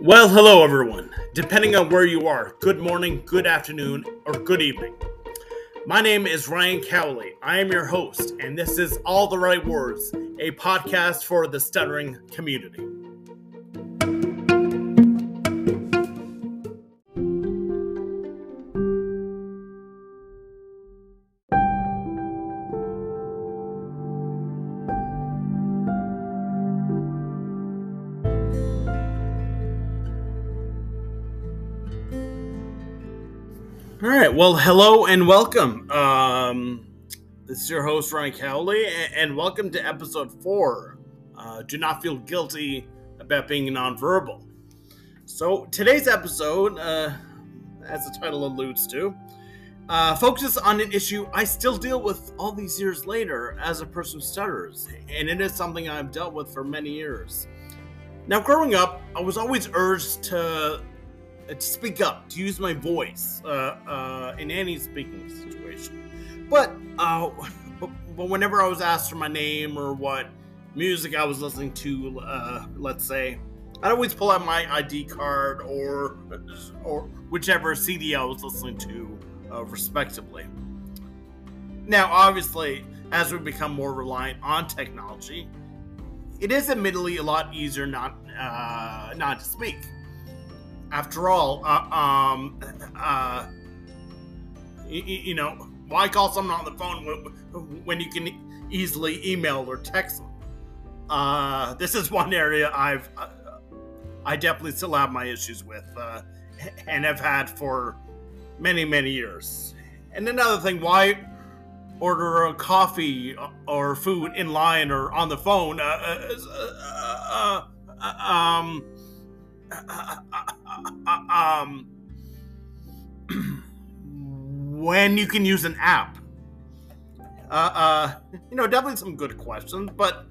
Well, hello everyone. Depending on where you are, good morning, good afternoon, or good evening. My name is Ryan Cowley. I am your host, and this is All the Right Words, a podcast for the stuttering community. All right. Well, hello and welcome. Um, this is your host Ryan Cowley, and, welcome to episode four. Uh, do not feel guilty about being nonverbal. So today's episode, uh, as the title alludes to, uh, focuses on an issue I still deal with all these years later as a person who stutters, and it is something I've dealt with for many years. Now, growing up, I was always urged to to speak up, to use my voice uh, uh, in any speaking situation. But, uh, but, but whenever I was asked for my name or what music I was listening to, uh, let's say, I'd always pull out my ID card or or whichever CD I was listening to, uh, respectively. Now, obviously, as we become more reliant on technology, it is admittedly a lot easier not not to speak after all, uh, um, uh, you, you, know, why call someone on the phone when you can easily email or text them? Uh, this is one area I've, uh, I definitely still have my issues with, uh, and have had for many, many years. And another thing, why order a coffee or food in line or on the phone? Uh, um, um, when you can use an app. Uh, uh, you know, definitely some good questions, but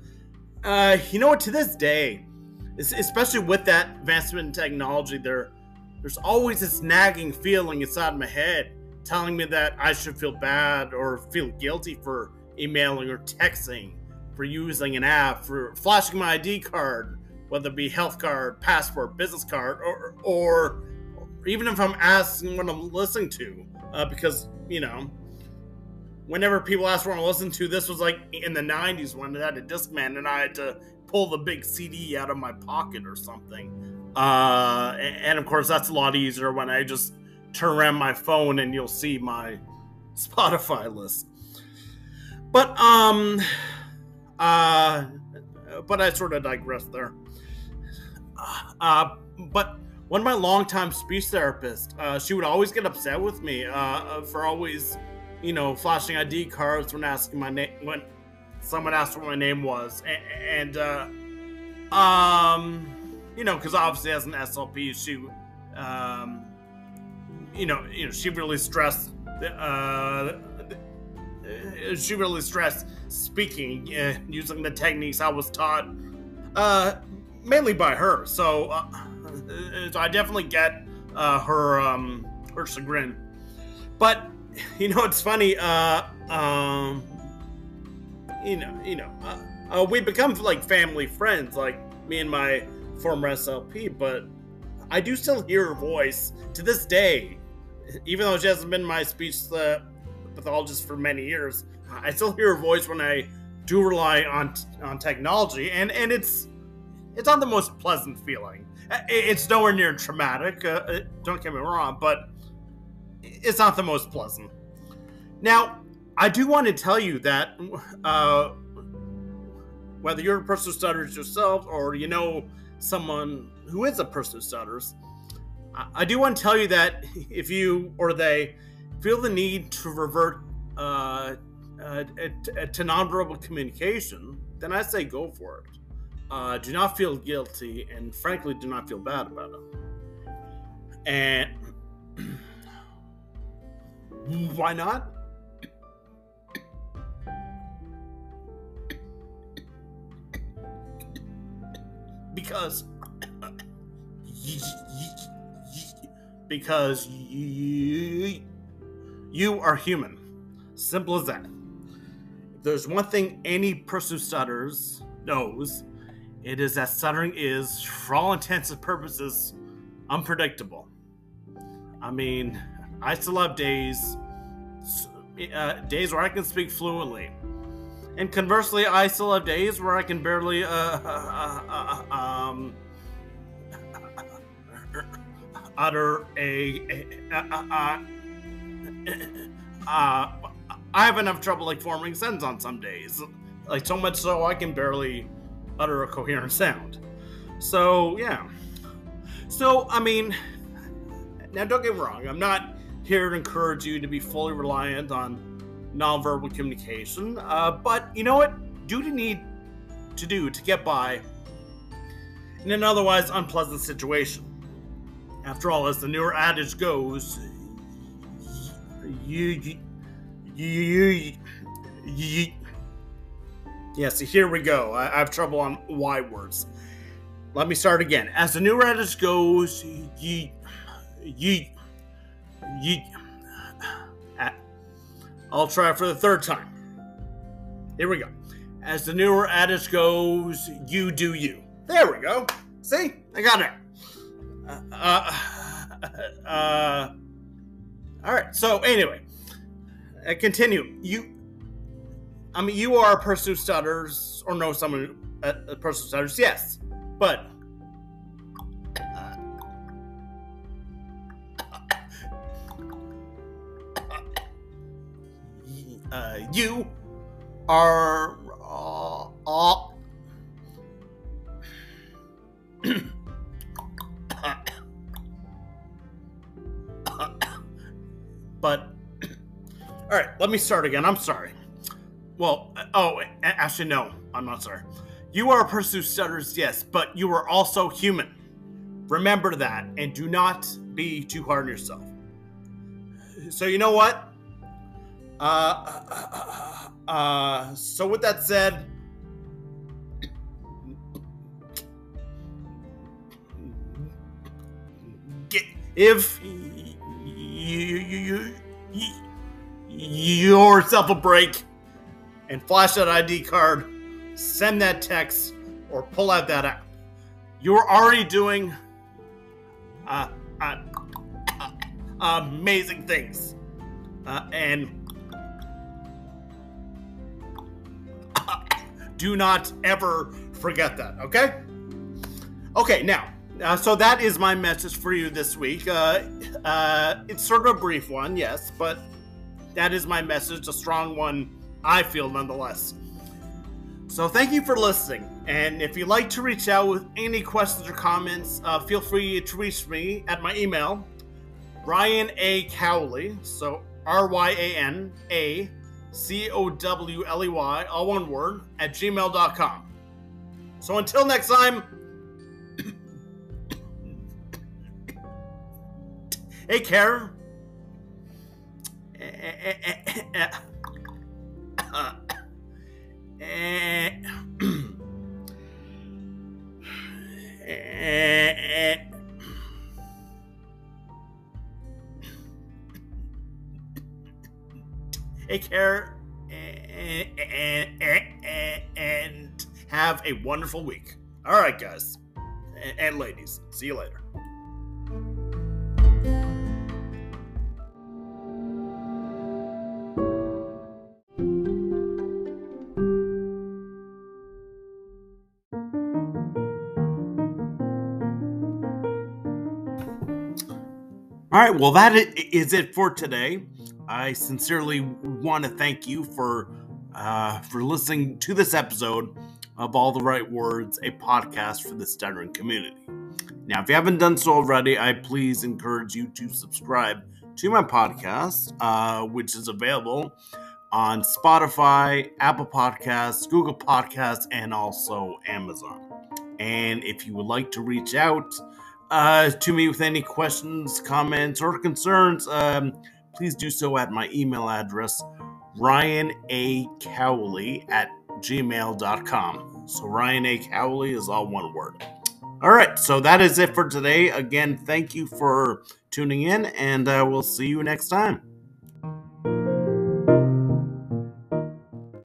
uh, you know what? To this day, especially with that advancement in technology, there, there's always this nagging feeling inside my head telling me that I should feel bad or feel guilty for emailing or texting, for using an app, for flashing my ID card, whether it be health card, passport, business card, or or, even if I'm asking what I'm listening to, uh, because you know, whenever people ask what I'm listening to, this was like in the '90s when I had a Discman and I had to pull the big CD out of my pocket or something. Uh, and, and of course, that's a lot easier when I just turn around my phone and you'll see my Spotify list. But um, uh, but I sort of digress there. Uh, but one of my longtime speech therapists, uh, she would always get upset with me uh, for always, you know, flashing ID cards when asking my name when someone asked what my name was, and, and uh, um, you know, because obviously as an SLP, she, um, you know, you know, she really stressed. Uh, she really stressed speaking uh, using the techniques I was taught. Uh, mainly by her. So, uh, so I definitely get uh, her um, her chagrin. But you know, it's funny. Uh, um, you know, you know, uh, uh, we become like family friends, like me and my former SLP. But I do still hear her voice to this day, even though she hasn't been my speech uh, pathologist for many years. I still hear her voice when I do rely on on technology, and and it's it's not the most pleasant feeling. It's nowhere near traumatic, uh, uh, don't get me wrong, but it's not the most pleasant. Now, I do want to tell you that uh, whether you're a person who stutters yourself or you know someone who is a person who stutters, I do want to tell you that if you or they feel the need to revert uh, uh, to nonverbal communication, then I say go for it. Uh, do not feel guilty, and frankly, do not feel bad about it. And why not? Because because you, you are human. Simple as that. If there's one thing any person who stutters knows it is that stuttering is, for all intents and purposes, unpredictable. I mean, I still have days, uh, days where I can speak fluently, and conversely, I still have days where I can barely, uh, uh, uh, uh um, utter a, I have enough trouble like forming sentences on some days, like so much so I can barely utter a coherent sound. So yeah. So I mean, now don't get me wrong. I'm not here to encourage you to be fully reliant on nonverbal communication, uh, but you know what? Do you need to do to get by in an otherwise unpleasant situation. After all, as the newer adage goes, you, you, you, you, yeah, here we go. I, I have trouble on Y words. Let me start again. As the new adage goes, ye, ye, ye. I'll try for the third time. Here we go. As the newer adage goes, you do you. There we go. See? I got it. Uh, uh, uh, all right. So, anyway, I continue. You I mean, you are a person who stutters, or know someone, a, a person who stutters, yes. But uh, you are uh, uh, but all right let me start again i'm sorry well, uh, oh, actually, no, I'm not sorry. You are a person who stutters, yes, but you are also human. Remember that, and do not be too hard on yourself. So, you know what? Uh, uh, uh so with that said, if you, you, you, you yourself a break and flash that ID card, send that text, or pull out that app. You're already doing uh, uh, uh, amazing things. Uh, and do not ever forget that, okay? Okay, now, uh, so that is my message for you this week. Uh, it's sort of a brief one, yes, but that is my message, a strong one I feel nonetheless. So thank you for listening. And if you'd like to reach out with any questions or comments, uh, feel free to reach me at my email, Ryan A. Cowley. So R Y A N A C O W L E Y, all one word, at gmail.com. So until next time, hey, take care. Care and have a wonderful week. All right, guys and ladies. See you later. All right, well, that is it for today. I sincerely want to thank you for uh, for listening to this episode of All the Right Words, a podcast for the stuttering community. Now, if you haven't done so already, I please encourage you to subscribe to my podcast, uh, which is available on Spotify, Apple Podcasts, Google Podcasts, and also Amazon. And if you would like to reach out, uh, to me with any questions, comments, or concerns, um, please do so at my email address, Ryan A. Cowley at gmail.com. So Ryan A. Cowley is all one word. All right, so that is it for today. Again, thank you for tuning in, and uh, we'll see you next time.